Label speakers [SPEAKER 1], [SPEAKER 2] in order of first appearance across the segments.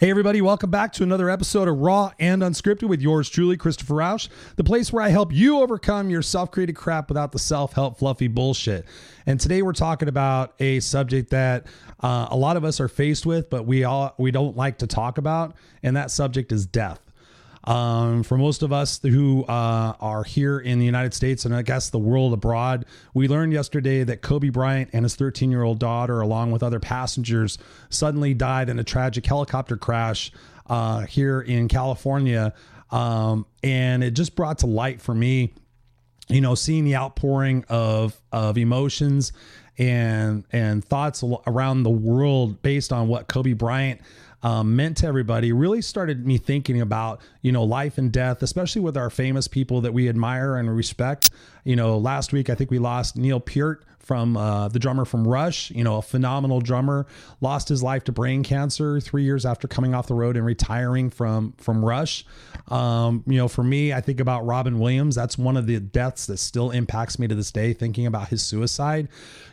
[SPEAKER 1] Hey, everybody, welcome back to another episode of Raw and Unscripted with yours truly, Christopher Rausch, the place where I help you overcome your self created crap without the self help fluffy bullshit. And today we're talking about a subject that uh, a lot of us are faced with, but we all we don't like to talk about, and that subject is death. Um, for most of us who uh, are here in the United States and I guess the world abroad, we learned yesterday that Kobe Bryant and his 13 year old daughter, along with other passengers, suddenly died in a tragic helicopter crash uh, here in California. Um, and it just brought to light for me, you know, seeing the outpouring of of emotions and and thoughts around the world based on what Kobe Bryant um, meant to everybody really started me thinking about you know life and death especially with our famous people that we admire and respect you know last week i think we lost neil peart from uh, the drummer from Rush, you know, a phenomenal drummer, lost his life to brain cancer three years after coming off the road and retiring from from Rush. Um, you know, for me, I think about Robin Williams. That's one of the deaths that still impacts me to this day. Thinking about his suicide,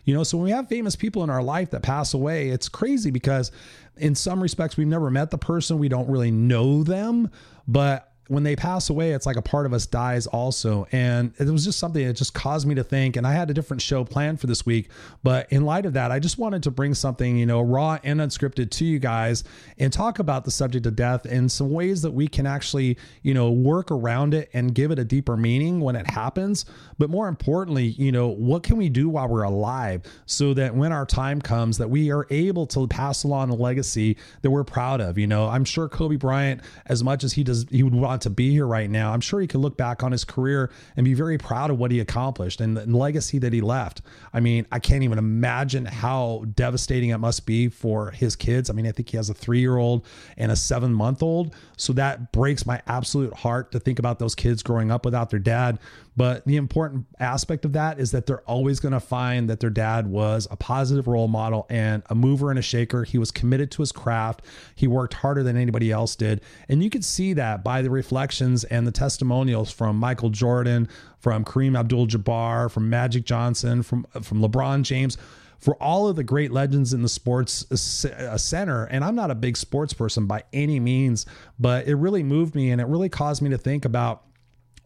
[SPEAKER 1] you know, so when we have famous people in our life that pass away, it's crazy because in some respects we've never met the person, we don't really know them, but when they pass away, it's like a part of us dies also. And it was just something that just caused me to think. And I had a different show planned for this week. But in light of that, I just wanted to bring something, you know, raw and unscripted to you guys and talk about the subject of death and some ways that we can actually, you know, work around it and give it a deeper meaning when it happens. But more importantly, you know, what can we do while we're alive so that when our time comes that we are able to pass along a legacy that we're proud of? You know, I'm sure Kobe Bryant, as much as he does, he would want to be here right now, I'm sure he could look back on his career and be very proud of what he accomplished and the legacy that he left. I mean, I can't even imagine how devastating it must be for his kids. I mean, I think he has a three year old and a seven month old. So that breaks my absolute heart to think about those kids growing up without their dad. But the important aspect of that is that they're always going to find that their dad was a positive role model and a mover and a shaker. He was committed to his craft. He worked harder than anybody else did. And you could see that by the reflections and the testimonials from Michael Jordan, from Kareem Abdul Jabbar, from Magic Johnson, from, from LeBron James for all of the great legends in the sports uh, center. And I'm not a big sports person by any means, but it really moved me and it really caused me to think about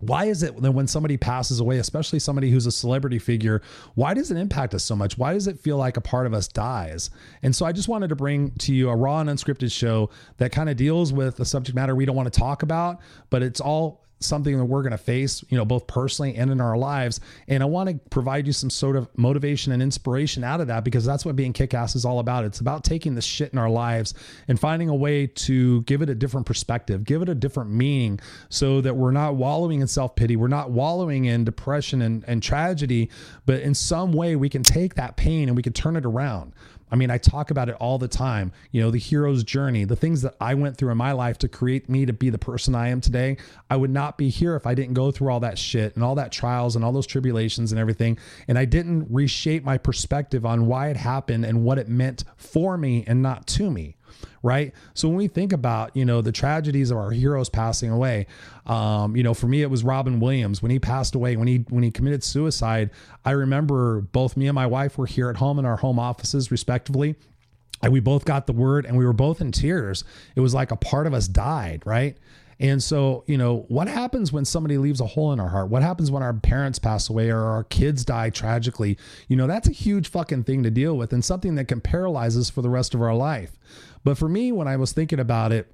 [SPEAKER 1] why is it that when somebody passes away, especially somebody who's a celebrity figure, why does it impact us so much? Why does it feel like a part of us dies? And so I just wanted to bring to you a raw and unscripted show that kind of deals with a subject matter we don't want to talk about, but it's all something that we're going to face, you know, both personally and in our lives. And I want to provide you some sort of motivation and inspiration out of that because that's what being kick ass is all about. It's about taking the shit in our lives and finding a way to give it a different perspective, give it a different meaning so that we're not wallowing in self pity, we're not wallowing in depression and, and tragedy, but in some way we can take that pain and we can turn it around. I mean, I talk about it all the time. You know, the hero's journey, the things that I went through in my life to create me to be the person I am today. I would not be here if I didn't go through all that shit and all that trials and all those tribulations and everything. And I didn't reshape my perspective on why it happened and what it meant for me and not to me right? So when we think about, you know, the tragedies of our heroes passing away, um, you know, for me it was Robin Williams when he passed away, when he when he committed suicide. I remember both me and my wife were here at home in our home offices, respectively. And we both got the word and we were both in tears. It was like a part of us died, right? And so, you know, what happens when somebody leaves a hole in our heart? What happens when our parents pass away or our kids die tragically? You know, that's a huge fucking thing to deal with and something that can paralyze us for the rest of our life. But for me, when I was thinking about it,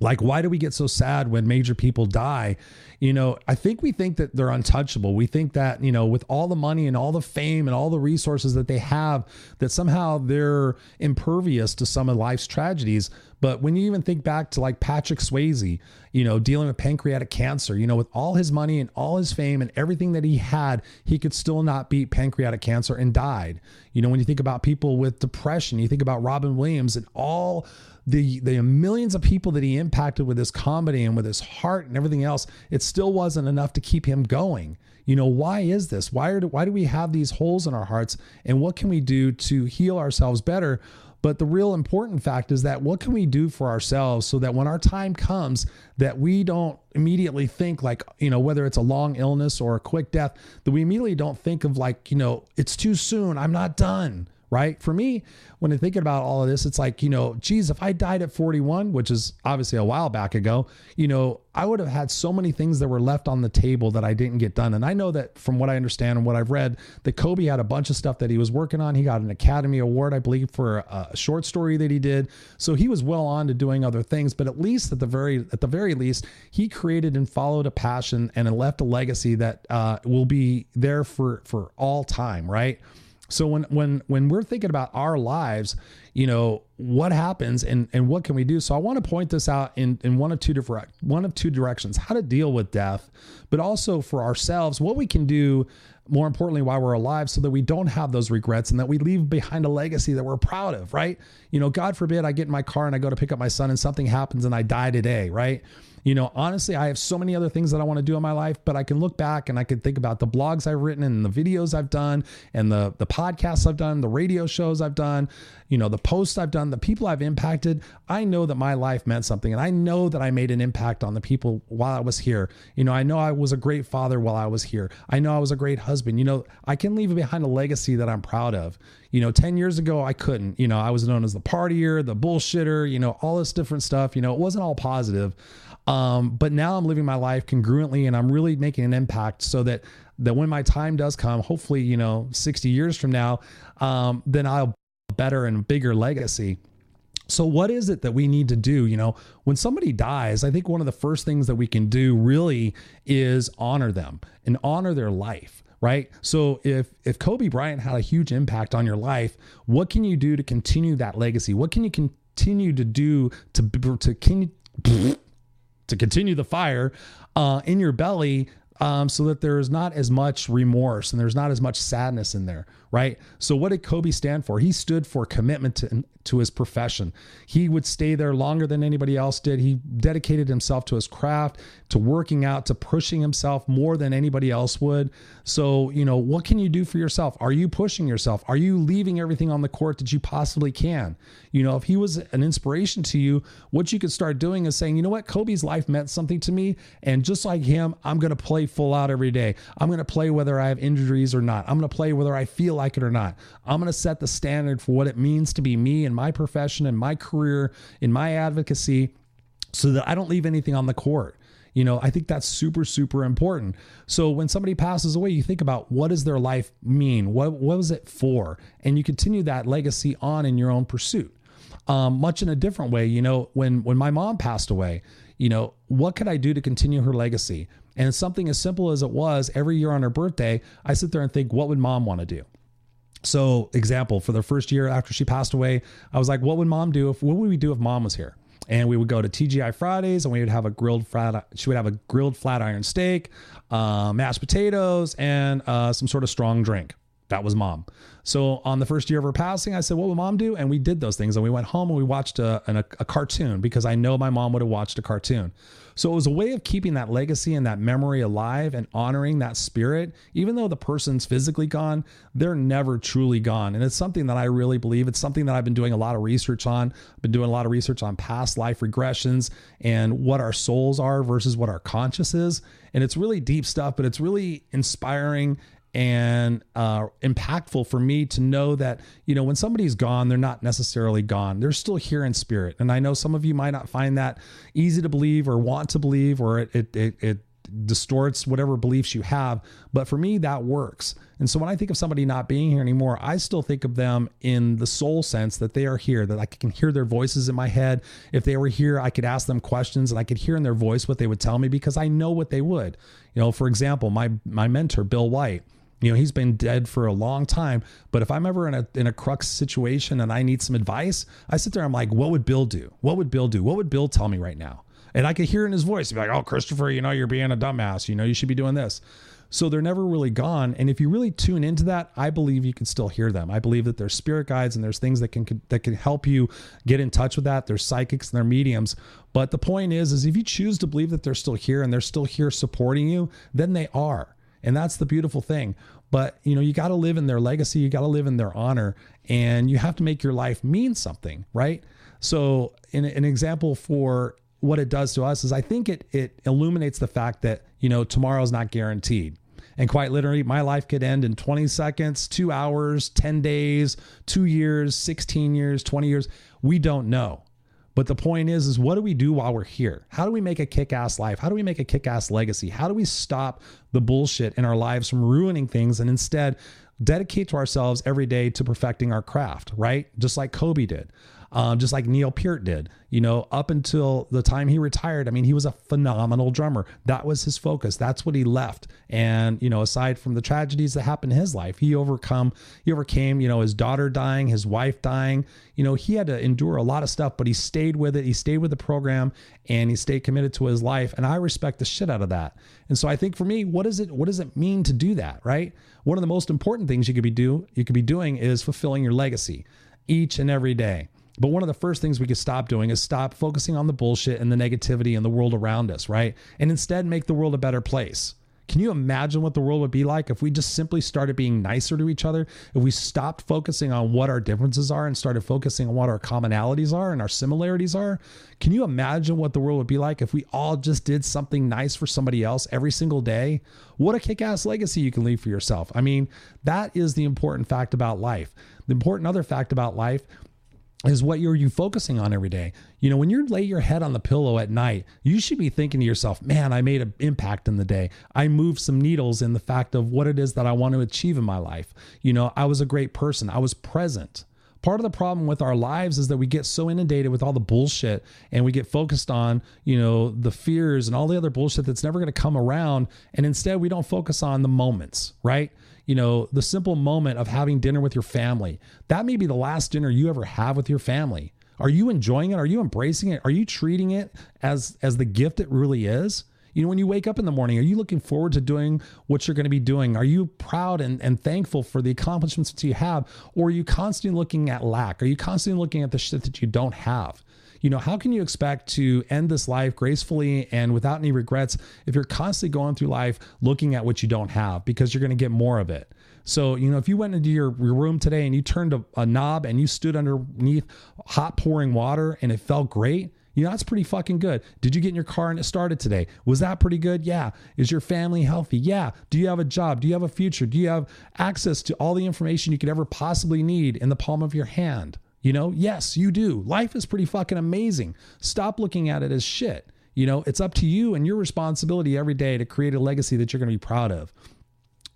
[SPEAKER 1] like, why do we get so sad when major people die? You know, I think we think that they're untouchable. We think that, you know, with all the money and all the fame and all the resources that they have, that somehow they're impervious to some of life's tragedies. But when you even think back to like Patrick Swayze, you know, dealing with pancreatic cancer, you know, with all his money and all his fame and everything that he had, he could still not beat pancreatic cancer and died. You know, when you think about people with depression, you think about Robin Williams and all the the millions of people that he impacted with his comedy and with his heart and everything else, it still wasn't enough to keep him going. You know, why is this? Why are why do we have these holes in our hearts and what can we do to heal ourselves better? But the real important fact is that what can we do for ourselves so that when our time comes that we don't immediately think like, you know, whether it's a long illness or a quick death, that we immediately don't think of like, you know, it's too soon, I'm not done right? For me, when I'm thinking about all of this, it's like, you know, geez, if I died at 41, which is obviously a while back ago, you know, I would have had so many things that were left on the table that I didn't get done. And I know that from what I understand and what I've read, that Kobe had a bunch of stuff that he was working on. He got an Academy Award, I believe, for a short story that he did. So he was well on to doing other things, but at least at the very at the very least, he created and followed a passion and left a legacy that uh, will be there for for all time, right? So when when when we're thinking about our lives, you know, what happens and and what can we do? So I want to point this out in in one of two different one of two directions: how to deal with death, but also for ourselves, what we can do more importantly while we're alive so that we don't have those regrets and that we leave behind a legacy that we're proud of, right? You know, God forbid I get in my car and I go to pick up my son and something happens and I die today, right? You know, honestly, I have so many other things that I want to do in my life, but I can look back and I can think about the blogs I've written and the videos I've done and the the podcasts I've done, the radio shows I've done, you know, the posts I've done, the people I've impacted. I know that my life meant something and I know that I made an impact on the people while I was here. You know, I know I was a great father while I was here. I know I was a great husband. You know, I can leave behind a legacy that I'm proud of. You know, 10 years ago, I couldn't. You know, I was known as the partier, the bullshitter, you know, all this different stuff. You know, it wasn't all positive. Um, but now I'm living my life congruently and I'm really making an impact so that that when my time does come, hopefully, you know, 60 years from now, um, then I'll have a better and bigger legacy. So what is it that we need to do? You know, when somebody dies, I think one of the first things that we can do really is honor them and honor their life right? So if if Kobe Bryant had a huge impact on your life, what can you do to continue that legacy? What can you continue to do to to can you, to continue the fire uh, in your belly um, so that there's not as much remorse and there's not as much sadness in there, right? So, what did Kobe stand for? He stood for commitment to, to his profession. He would stay there longer than anybody else did. He dedicated himself to his craft, to working out, to pushing himself more than anybody else would. So, you know, what can you do for yourself? Are you pushing yourself? Are you leaving everything on the court that you possibly can? You know, if he was an inspiration to you, what you could start doing is saying, you know what, Kobe's life meant something to me. And just like him, I'm going to play full out every day. I'm going to play whether I have injuries or not. I'm going to play whether I feel like it or not. I'm going to set the standard for what it means to be me in my profession, in my career, in my advocacy, so that I don't leave anything on the court. You know, I think that's super, super important. So when somebody passes away, you think about what does their life mean? What, what was it for? And you continue that legacy on in your own pursuit. Um, much in a different way, you know, when when my mom passed away, you know, what could I do to continue her legacy? And something as simple as it was, every year on her birthday, I sit there and think, what would mom want to do? So, example, for the first year after she passed away, I was like, what would mom do if what would we do if mom was here? And we would go to TGI Fridays and we would have a grilled flat she would have a grilled flat iron steak, uh, mashed potatoes, and uh, some sort of strong drink. That was mom. So on the first year of her passing, I said, What would mom do? And we did those things. And we went home and we watched a, a, a cartoon because I know my mom would have watched a cartoon. So it was a way of keeping that legacy and that memory alive and honoring that spirit. Even though the person's physically gone, they're never truly gone. And it's something that I really believe. It's something that I've been doing a lot of research on. I've been doing a lot of research on past life regressions and what our souls are versus what our conscious is. And it's really deep stuff, but it's really inspiring and uh, impactful for me to know that you know when somebody's gone they're not necessarily gone. They're still here in spirit. And i know some of you might not find that easy to believe or want to believe or it it, it, it distorts whatever beliefs you have. But for me that works. And so when i think of somebody not being here anymore i still think of them in the soul sense that they are here that i can hear their voices in my head. If they were here i could ask them questions and i could hear in their voice what they would tell me because i know what they would. You know for example my my mentor bill white you know, he's been dead for a long time. But if I'm ever in a in a crux situation and I need some advice, I sit there. I'm like, what would Bill do? What would Bill do? What would Bill tell me right now? And I could hear in his voice, be like, "Oh, Christopher, you know, you're being a dumbass. You know, you should be doing this." So they're never really gone. And if you really tune into that, I believe you can still hear them. I believe that there's spirit guides and there's things that can that can help you get in touch with that. There's psychics and they're mediums. But the point is, is if you choose to believe that they're still here and they're still here supporting you, then they are. And that's the beautiful thing. But you know, you got to live in their legacy, you got to live in their honor, and you have to make your life mean something, right? So, in, an example for what it does to us is I think it it illuminates the fact that you know tomorrow's not guaranteed. And quite literally, my life could end in 20 seconds, two hours, 10 days, two years, 16 years, 20 years. We don't know. But the point is, is what do we do while we're here? How do we make a kick-ass life? How do we make a kick-ass legacy? How do we stop the bullshit in our lives from ruining things and instead dedicate to ourselves every day to perfecting our craft, right? Just like Kobe did um, just like Neil Peart did. You know, up until the time he retired, I mean, he was a phenomenal drummer. That was his focus. That's what he left. And you know, aside from the tragedies that happened in his life, he overcome, he overcame, you know, his daughter dying, his wife dying. You know, he had to endure a lot of stuff, but he stayed with it. He stayed with the program, and he stayed committed to his life. And I respect the shit out of that. And so I think for me, what is it? What does it mean to do that? Right. One of the most important things you could be do you could be doing is fulfilling your legacy each and every day. But one of the first things we could stop doing is stop focusing on the bullshit and the negativity in the world around us, right? And instead make the world a better place. Can you imagine what the world would be like if we just simply started being nicer to each other? If we stopped focusing on what our differences are and started focusing on what our commonalities are and our similarities are? Can you imagine what the world would be like if we all just did something nice for somebody else every single day? What a kick ass legacy you can leave for yourself. I mean, that is the important fact about life. The important other fact about life is what you're you focusing on every day. You know, when you lay your head on the pillow at night, you should be thinking to yourself, "Man, I made an impact in the day. I moved some needles in the fact of what it is that I want to achieve in my life. You know, I was a great person. I was present." Part of the problem with our lives is that we get so inundated with all the bullshit and we get focused on, you know, the fears and all the other bullshit that's never going to come around and instead we don't focus on the moments, right? You know, the simple moment of having dinner with your family. That may be the last dinner you ever have with your family. Are you enjoying it? Are you embracing it? Are you treating it as as the gift it really is? You know, when you wake up in the morning, are you looking forward to doing what you're going to be doing? Are you proud and, and thankful for the accomplishments that you have? Or are you constantly looking at lack? Are you constantly looking at the shit that you don't have? You know, how can you expect to end this life gracefully and without any regrets if you're constantly going through life looking at what you don't have because you're going to get more of it? So, you know, if you went into your, your room today and you turned a, a knob and you stood underneath hot pouring water and it felt great, you know, that's pretty fucking good. Did you get in your car and it started today? Was that pretty good? Yeah. Is your family healthy? Yeah. Do you have a job? Do you have a future? Do you have access to all the information you could ever possibly need in the palm of your hand? You know, yes, you do. Life is pretty fucking amazing. Stop looking at it as shit. You know, it's up to you and your responsibility every day to create a legacy that you're going to be proud of.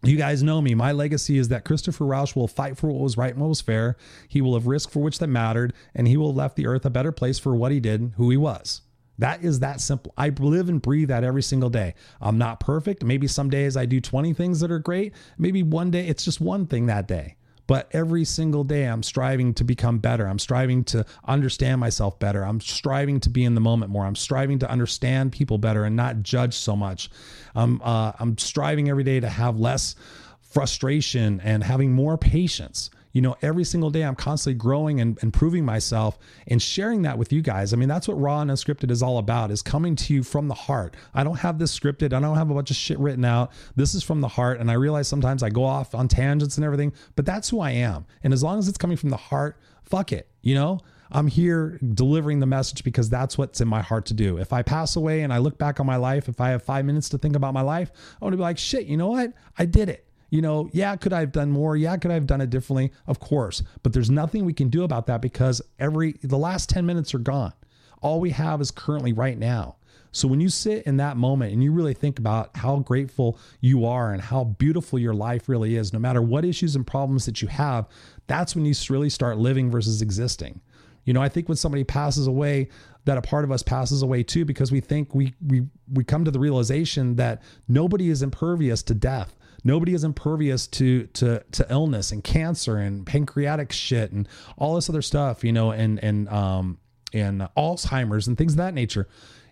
[SPEAKER 1] You guys know me. My legacy is that Christopher Rausch will fight for what was right and what was fair. He will have risked for which that mattered, and he will have left the earth a better place for what he did and who he was. That is that simple. I live and breathe that every single day. I'm not perfect. Maybe some days I do 20 things that are great. Maybe one day it's just one thing that day. But every single day, I'm striving to become better. I'm striving to understand myself better. I'm striving to be in the moment more. I'm striving to understand people better and not judge so much. I'm, uh, I'm striving every day to have less frustration and having more patience you know, every single day I'm constantly growing and improving myself and sharing that with you guys. I mean, that's what Raw and Unscripted is all about, is coming to you from the heart. I don't have this scripted. I don't have a bunch of shit written out. This is from the heart. And I realize sometimes I go off on tangents and everything, but that's who I am. And as long as it's coming from the heart, fuck it, you know? I'm here delivering the message because that's what's in my heart to do. If I pass away and I look back on my life, if I have five minutes to think about my life, I want to be like, shit, you know what? I did it you know, yeah, could I have done more? Yeah, could I have done it differently? Of course. But there's nothing we can do about that because every the last 10 minutes are gone. All we have is currently right now. So when you sit in that moment and you really think about how grateful you are and how beautiful your life really is, no matter what issues and problems that you have, that's when you really start living versus existing. You know, I think when somebody passes away, that a part of us passes away too because we think we we we come to the realization that nobody is impervious to death Nobody is impervious to to to illness and cancer and pancreatic shit and all this other stuff, you know, and and um and Alzheimer's and things of that nature.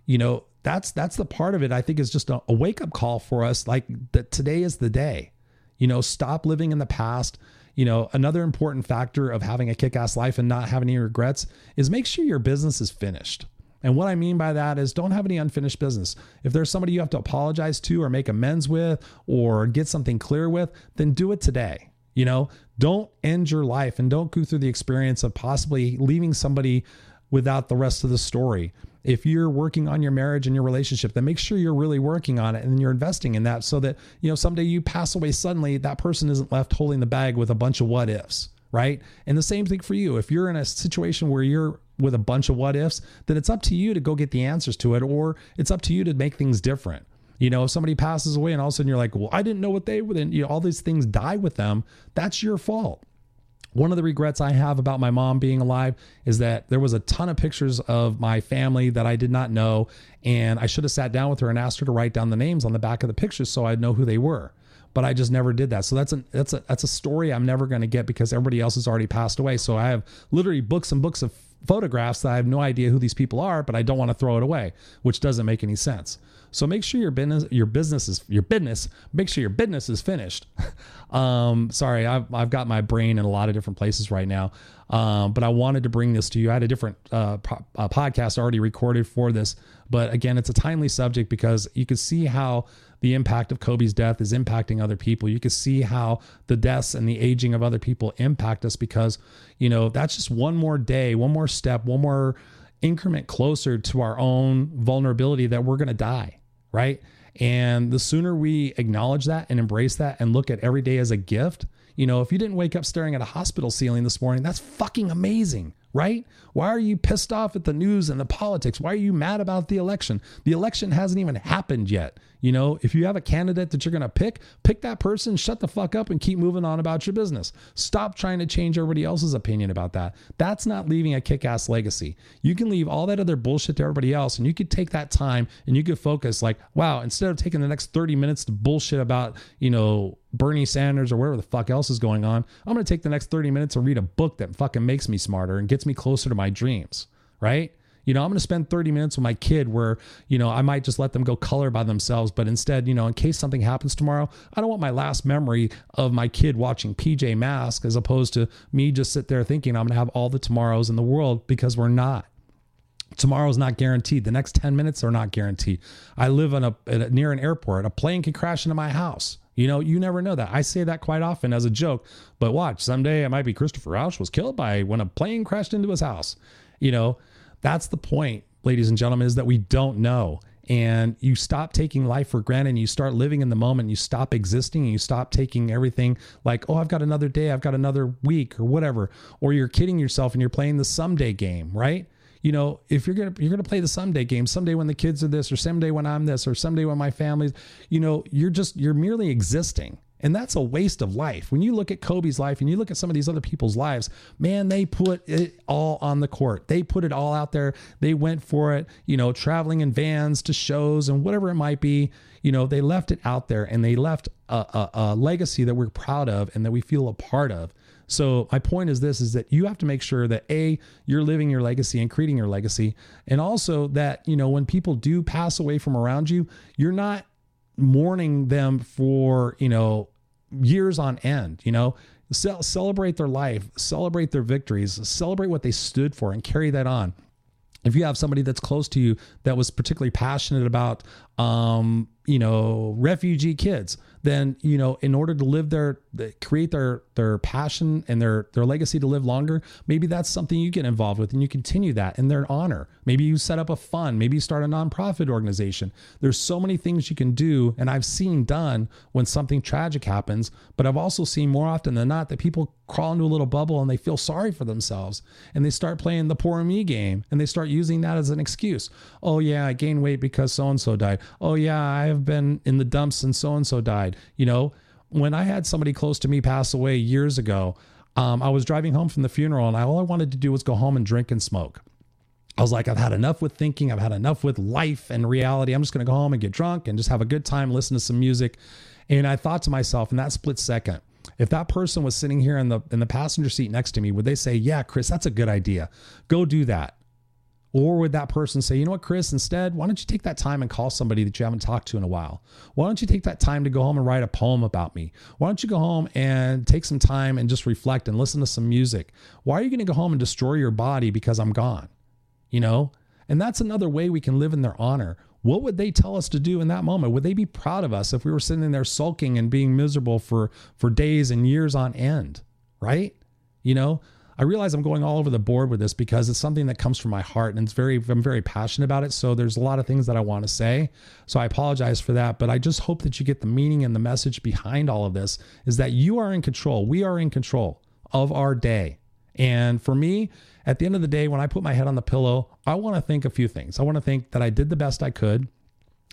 [SPEAKER 1] You know, that's that's the part of it I think is just a, a wake up call for us like that today is the day. You know, stop living in the past. You know, another important factor of having a kick ass life and not having any regrets is make sure your business is finished. And what I mean by that is don't have any unfinished business. If there's somebody you have to apologize to or make amends with or get something clear with, then do it today. You know, don't end your life and don't go through the experience of possibly leaving somebody without the rest of the story. if you're working on your marriage and your relationship, then make sure you're really working on it and you're investing in that so that, you know, someday you pass away suddenly, that person isn't left holding the bag with a bunch of what ifs, right? And the same thing for you. If you're in a situation where you're with a bunch of what ifs, then it's up to you to go get the answers to it, or it's up to you to make things different. You know, if somebody passes away and all of a sudden you're like, well, I didn't know what they would, and you know, all these things die with them, that's your fault. One of the regrets I have about my mom being alive is that there was a ton of pictures of my family that I did not know. And I should have sat down with her and asked her to write down the names on the back of the pictures so I'd know who they were. But I just never did that. So that's a that's a that's a story I'm never going to get because everybody else has already passed away. So I have literally books and books of photographs that I have no idea who these people are, but I don't want to throw it away, which doesn't make any sense. So make sure your business, your business is your business. Make sure your business is finished. um, sorry, I've I've got my brain in a lot of different places right now. Um, but I wanted to bring this to you. I had a different uh, po- uh, podcast already recorded for this, but again, it's a timely subject because you can see how the impact of Kobe's death is impacting other people. You can see how the deaths and the aging of other people impact us because, you know, that's just one more day, one more step, one more increment closer to our own vulnerability that we're going to die right? And the sooner we acknowledge that and embrace that and look at every day as a gift, you know, if you didn't wake up staring at a hospital ceiling this morning, that's fucking amazing right? Why are you pissed off at the news and the politics? Why are you mad about the election? The election hasn't even happened yet. You know, if you have a candidate that you're going to pick, pick that person, shut the fuck up and keep moving on about your business. Stop trying to change everybody else's opinion about that. That's not leaving a kick ass legacy. You can leave all that other bullshit to everybody else and you could take that time and you could focus like, wow, instead of taking the next 30 minutes to bullshit about, you know, Bernie Sanders or whatever the fuck else is going on, I'm going to take the next 30 minutes and read a book that fucking makes me smarter and gets me closer to my dreams, right? You know, I'm going to spend 30 minutes with my kid where, you know, I might just let them go color by themselves. But instead, you know, in case something happens tomorrow, I don't want my last memory of my kid watching PJ Mask as opposed to me just sit there thinking I'm going to have all the tomorrows in the world because we're not. Tomorrow's not guaranteed. The next 10 minutes are not guaranteed. I live in a, a near an airport. A plane can crash into my house. You know, you never know that. I say that quite often as a joke, but watch, someday it might be Christopher Rausch was killed by when a plane crashed into his house. You know, that's the point, ladies and gentlemen, is that we don't know. And you stop taking life for granted and you start living in the moment. You stop existing and you stop taking everything like, oh, I've got another day, I've got another week or whatever. Or you're kidding yourself and you're playing the someday game, right? you know, if you're gonna you're gonna play the someday game, someday when the kids are this, or someday when I'm this, or someday when my family's, you know, you're just you're merely existing. And that's a waste of life. When you look at Kobe's life and you look at some of these other people's lives, man, they put it all on the court. They put it all out there. They went for it, you know, traveling in vans to shows and whatever it might be. You know, they left it out there and they left a, a, a legacy that we're proud of and that we feel a part of. So my point is this is that you have to make sure that a you're living your legacy and creating your legacy and also that you know when people do pass away from around you, you're not mourning them for, you know, years on end, you know, Ce- celebrate their life, celebrate their victories, celebrate what they stood for and carry that on. If you have somebody that's close to you that was particularly passionate about um, you know refugee kids then you know in order to live their create their their passion and their their legacy to live longer maybe that's something you get involved with and you continue that in their honor. Maybe you set up a fund. Maybe you start a nonprofit organization. There's so many things you can do and i've seen done when something tragic happens but i've also seen more often than not that people crawl into a little bubble and they feel sorry for themselves and they start playing the poor me game and they start using that as an excuse. Oh yeah i gained weight because so and so died oh yeah i have been in the dumps and so and so died you know when I had somebody close to me pass away years ago, um, I was driving home from the funeral and I, all I wanted to do was go home and drink and smoke. I was like, I've had enough with thinking. I've had enough with life and reality. I'm just going to go home and get drunk and just have a good time, listen to some music. And I thought to myself in that split second, if that person was sitting here in the in the passenger seat next to me, would they say, "Yeah, Chris, that's a good idea. Go do that." Or would that person say, you know what, Chris, instead, why don't you take that time and call somebody that you haven't talked to in a while? Why don't you take that time to go home and write a poem about me? Why don't you go home and take some time and just reflect and listen to some music? Why are you going to go home and destroy your body because I'm gone? You know? And that's another way we can live in their honor. What would they tell us to do in that moment? Would they be proud of us if we were sitting there sulking and being miserable for for days and years on end? Right? You know, I realize I'm going all over the board with this because it's something that comes from my heart and it's very I'm very passionate about it. So there's a lot of things that I want to say. So I apologize for that, but I just hope that you get the meaning and the message behind all of this is that you are in control. We are in control of our day. And for me, at the end of the day, when I put my head on the pillow, I want to think a few things. I want to think that I did the best I could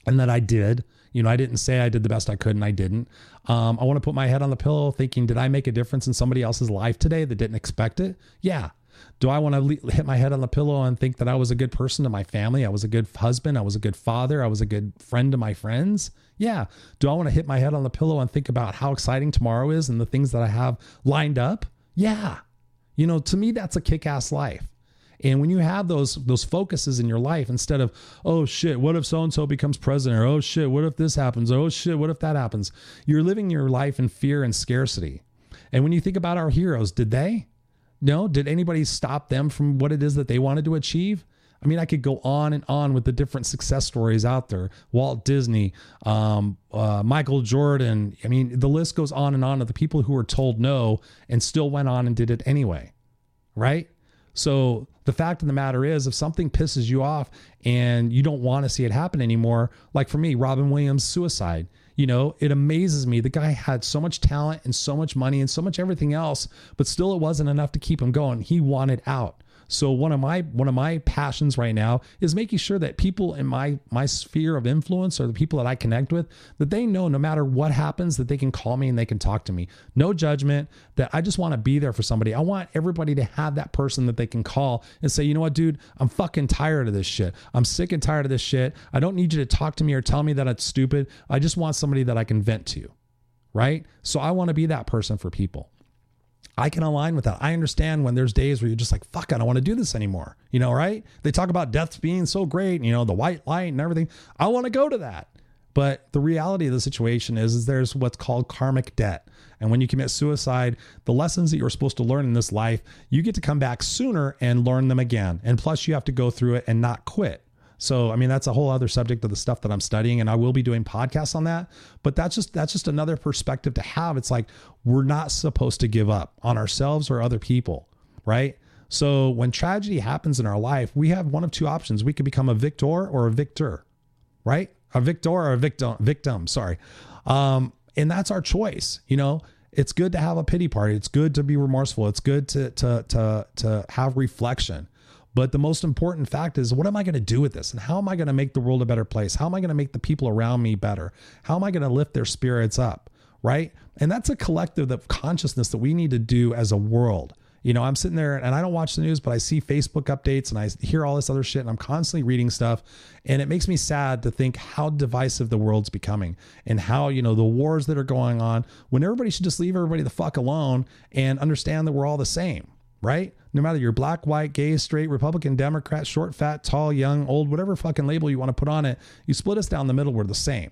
[SPEAKER 1] and that I did. You know, I didn't say I did the best I could and I didn't. Um, I want to put my head on the pillow thinking, did I make a difference in somebody else's life today that didn't expect it? Yeah. Do I want to le- hit my head on the pillow and think that I was a good person to my family? I was a good husband. I was a good father. I was a good friend to my friends. Yeah. Do I want to hit my head on the pillow and think about how exciting tomorrow is and the things that I have lined up? Yeah. You know, to me, that's a kick ass life. And when you have those those focuses in your life, instead of oh shit, what if so and so becomes president, or oh shit, what if this happens, Or, oh shit, what if that happens, you're living your life in fear and scarcity. And when you think about our heroes, did they? No, did anybody stop them from what it is that they wanted to achieve? I mean, I could go on and on with the different success stories out there. Walt Disney, um, uh, Michael Jordan. I mean, the list goes on and on of the people who were told no and still went on and did it anyway, right? So the fact of the matter is, if something pisses you off and you don't want to see it happen anymore, like for me, Robin Williams' suicide, you know, it amazes me. The guy had so much talent and so much money and so much everything else, but still it wasn't enough to keep him going. He wanted out. So one of my one of my passions right now is making sure that people in my my sphere of influence or the people that I connect with that they know no matter what happens that they can call me and they can talk to me. No judgment. That I just want to be there for somebody. I want everybody to have that person that they can call and say, "You know what, dude? I'm fucking tired of this shit. I'm sick and tired of this shit. I don't need you to talk to me or tell me that it's stupid. I just want somebody that I can vent to." Right? So I want to be that person for people. I can align with that. I understand when there's days where you're just like, fuck, I don't want to do this anymore. You know, right? They talk about deaths being so great, you know, the white light and everything. I want to go to that. But the reality of the situation is, is there's what's called karmic debt. And when you commit suicide, the lessons that you're supposed to learn in this life, you get to come back sooner and learn them again. And plus, you have to go through it and not quit. So, I mean, that's a whole other subject of the stuff that I'm studying, and I will be doing podcasts on that. But that's just that's just another perspective to have. It's like we're not supposed to give up on ourselves or other people, right? So when tragedy happens in our life, we have one of two options. We could become a victor or a victor, right? A victor or a victim, victim, sorry. Um, and that's our choice. You know, it's good to have a pity party. It's good to be remorseful. It's good to to to to have reflection. But the most important fact is what am I going to do with this? And how am I going to make the world a better place? How am I going to make the people around me better? How am I going to lift their spirits up? Right. And that's a collective of consciousness that we need to do as a world. You know, I'm sitting there and I don't watch the news, but I see Facebook updates and I hear all this other shit and I'm constantly reading stuff. And it makes me sad to think how divisive the world's becoming and how, you know, the wars that are going on when everybody should just leave everybody the fuck alone and understand that we're all the same right? No matter you're black, white, gay, straight, Republican, Democrat, short, fat, tall, young, old, whatever fucking label you want to put on it, you split us down the middle, we're the same.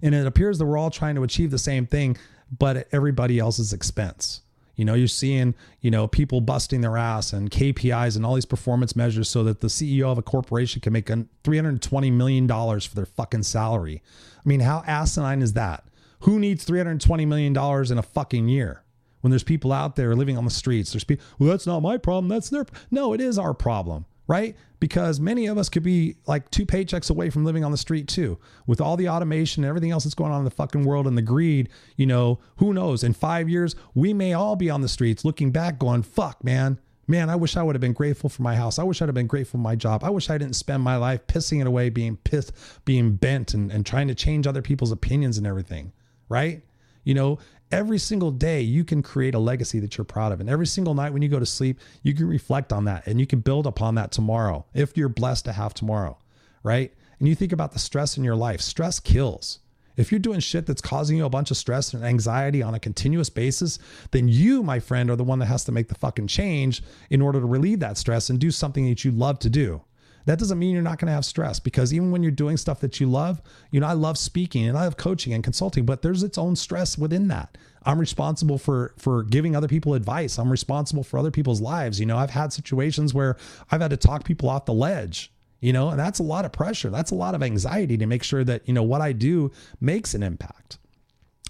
[SPEAKER 1] And it appears that we're all trying to achieve the same thing, but at everybody else's expense. You know, you're seeing, you know, people busting their ass and KPIs and all these performance measures so that the CEO of a corporation can make $320 million for their fucking salary. I mean, how asinine is that? Who needs $320 million in a fucking year? When there's people out there living on the streets. There's people, well, that's not my problem. That's their. No, it is our problem, right? Because many of us could be like two paychecks away from living on the street too. With all the automation and everything else that's going on in the fucking world and the greed, you know, who knows? In five years, we may all be on the streets looking back going, fuck, man. Man, I wish I would have been grateful for my house. I wish I'd have been grateful for my job. I wish I didn't spend my life pissing it away, being pissed, being bent, and, and trying to change other people's opinions and everything. Right? You know, every single day you can create a legacy that you're proud of. And every single night when you go to sleep, you can reflect on that and you can build upon that tomorrow if you're blessed to have tomorrow, right? And you think about the stress in your life. Stress kills. If you're doing shit that's causing you a bunch of stress and anxiety on a continuous basis, then you, my friend, are the one that has to make the fucking change in order to relieve that stress and do something that you love to do. That doesn't mean you're not going to have stress because even when you're doing stuff that you love, you know, I love speaking and I love coaching and consulting, but there's its own stress within that. I'm responsible for for giving other people advice. I'm responsible for other people's lives. You know, I've had situations where I've had to talk people off the ledge, you know, and that's a lot of pressure. That's a lot of anxiety to make sure that, you know, what I do makes an impact.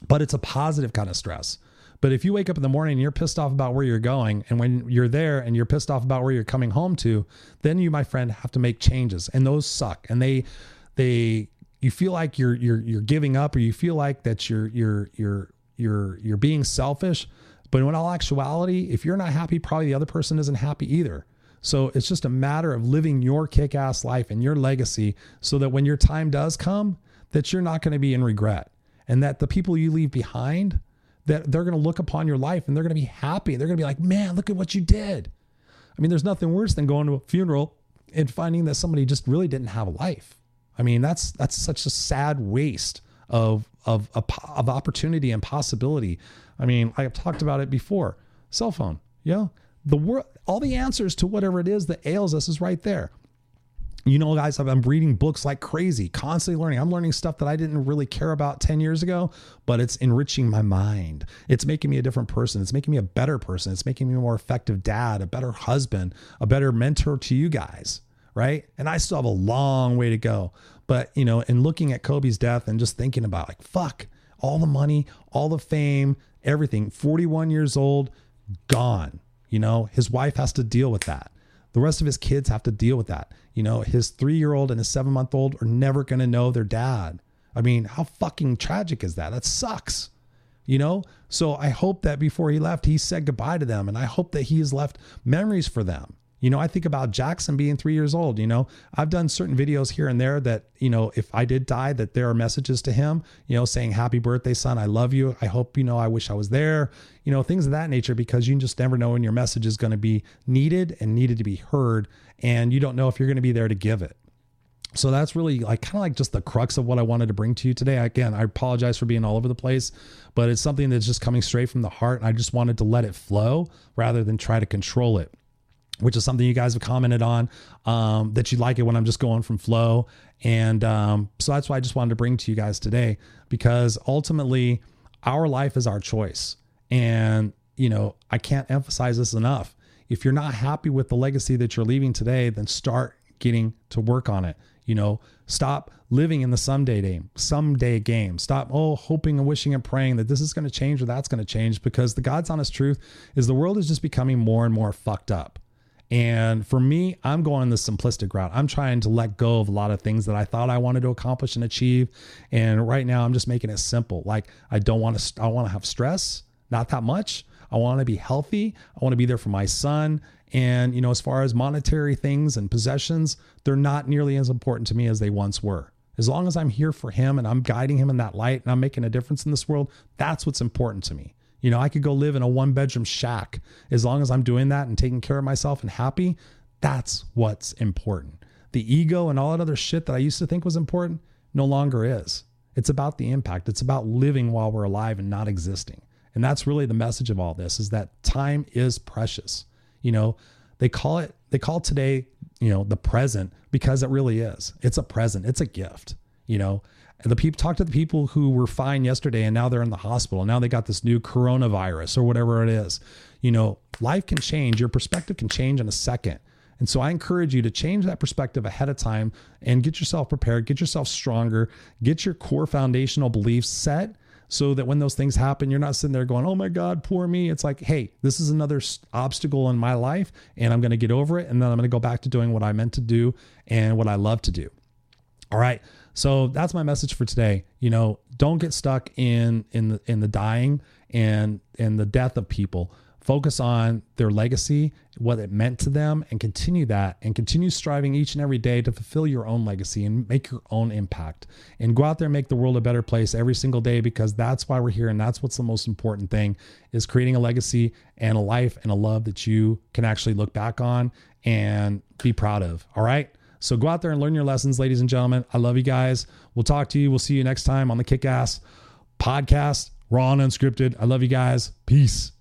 [SPEAKER 1] But it's a positive kind of stress. But if you wake up in the morning and you're pissed off about where you're going, and when you're there and you're pissed off about where you're coming home to, then you, my friend, have to make changes, and those suck. And they, they, you feel like you're you're you're giving up, or you feel like that you're you're you're you're you're being selfish. But in all actuality, if you're not happy, probably the other person isn't happy either. So it's just a matter of living your kick ass life and your legacy so that when your time does come, that you're not going to be in regret and that the people you leave behind that they're going to look upon your life and they're going to be happy. They're going to be like, man, look at what you did. I mean, there's nothing worse than going to a funeral and finding that somebody just really didn't have a life. I mean, that's that's such a sad waste of of of opportunity and possibility. I mean, I've talked about it before. Cell phone, yeah, the world, all the answers to whatever it is that ails us is right there you know, guys, I'm reading books like crazy, constantly learning. I'm learning stuff that I didn't really care about 10 years ago, but it's enriching my mind. It's making me a different person. It's making me a better person. It's making me a more effective dad, a better husband, a better mentor to you guys. Right. And I still have a long way to go. But, you know, in looking at Kobe's death and just thinking about like, fuck, all the money, all the fame, everything, 41 years old, gone. You know, his wife has to deal with that. The rest of his kids have to deal with that. You know, his three year old and his seven month old are never going to know their dad. I mean, how fucking tragic is that? That sucks. You know? So I hope that before he left, he said goodbye to them. And I hope that he has left memories for them. You know, I think about Jackson being three years old. You know, I've done certain videos here and there that, you know, if I did die, that there are messages to him, you know, saying, Happy birthday, son. I love you. I hope, you know, I wish I was there, you know, things of that nature, because you just never know when your message is going to be needed and needed to be heard. And you don't know if you're going to be there to give it. So that's really like kind of like just the crux of what I wanted to bring to you today. Again, I apologize for being all over the place, but it's something that's just coming straight from the heart. And I just wanted to let it flow rather than try to control it which is something you guys have commented on um, that you like it when I'm just going from flow. And um, so that's why I just wanted to bring to you guys today because ultimately our life is our choice. And, you know, I can't emphasize this enough. If you're not happy with the legacy that you're leaving today, then start getting to work on it. You know, stop living in the someday game, someday game. Stop, oh, hoping and wishing and praying that this is going to change or that's going to change because the God's honest truth is the world is just becoming more and more fucked up. And for me, I'm going the simplistic route. I'm trying to let go of a lot of things that I thought I wanted to accomplish and achieve. And right now, I'm just making it simple. Like I don't want to. I want to have stress, not that much. I want to be healthy. I want to be there for my son. And you know, as far as monetary things and possessions, they're not nearly as important to me as they once were. As long as I'm here for him and I'm guiding him in that light and I'm making a difference in this world, that's what's important to me. You know, I could go live in a one bedroom shack as long as I'm doing that and taking care of myself and happy. That's what's important. The ego and all that other shit that I used to think was important no longer is. It's about the impact. It's about living while we're alive and not existing. And that's really the message of all this is that time is precious. You know, they call it they call today, you know, the present because it really is. It's a present. It's a gift, you know. And the people talk to the people who were fine yesterday and now they're in the hospital. Now they got this new coronavirus or whatever it is. You know, life can change. Your perspective can change in a second. And so I encourage you to change that perspective ahead of time and get yourself prepared, get yourself stronger, get your core foundational beliefs set so that when those things happen, you're not sitting there going, oh my God, poor me. It's like, hey, this is another obstacle in my life and I'm going to get over it. And then I'm going to go back to doing what I meant to do and what I love to do. All right. So that's my message for today. You know, don't get stuck in in the in the dying and and the death of people. Focus on their legacy, what it meant to them, and continue that and continue striving each and every day to fulfill your own legacy and make your own impact. And go out there and make the world a better place every single day because that's why we're here and that's what's the most important thing is creating a legacy and a life and a love that you can actually look back on and be proud of. All right? So go out there and learn your lessons, ladies and gentlemen. I love you guys. We'll talk to you. We'll see you next time on the Kick Ass podcast, raw and unscripted. I love you guys. Peace.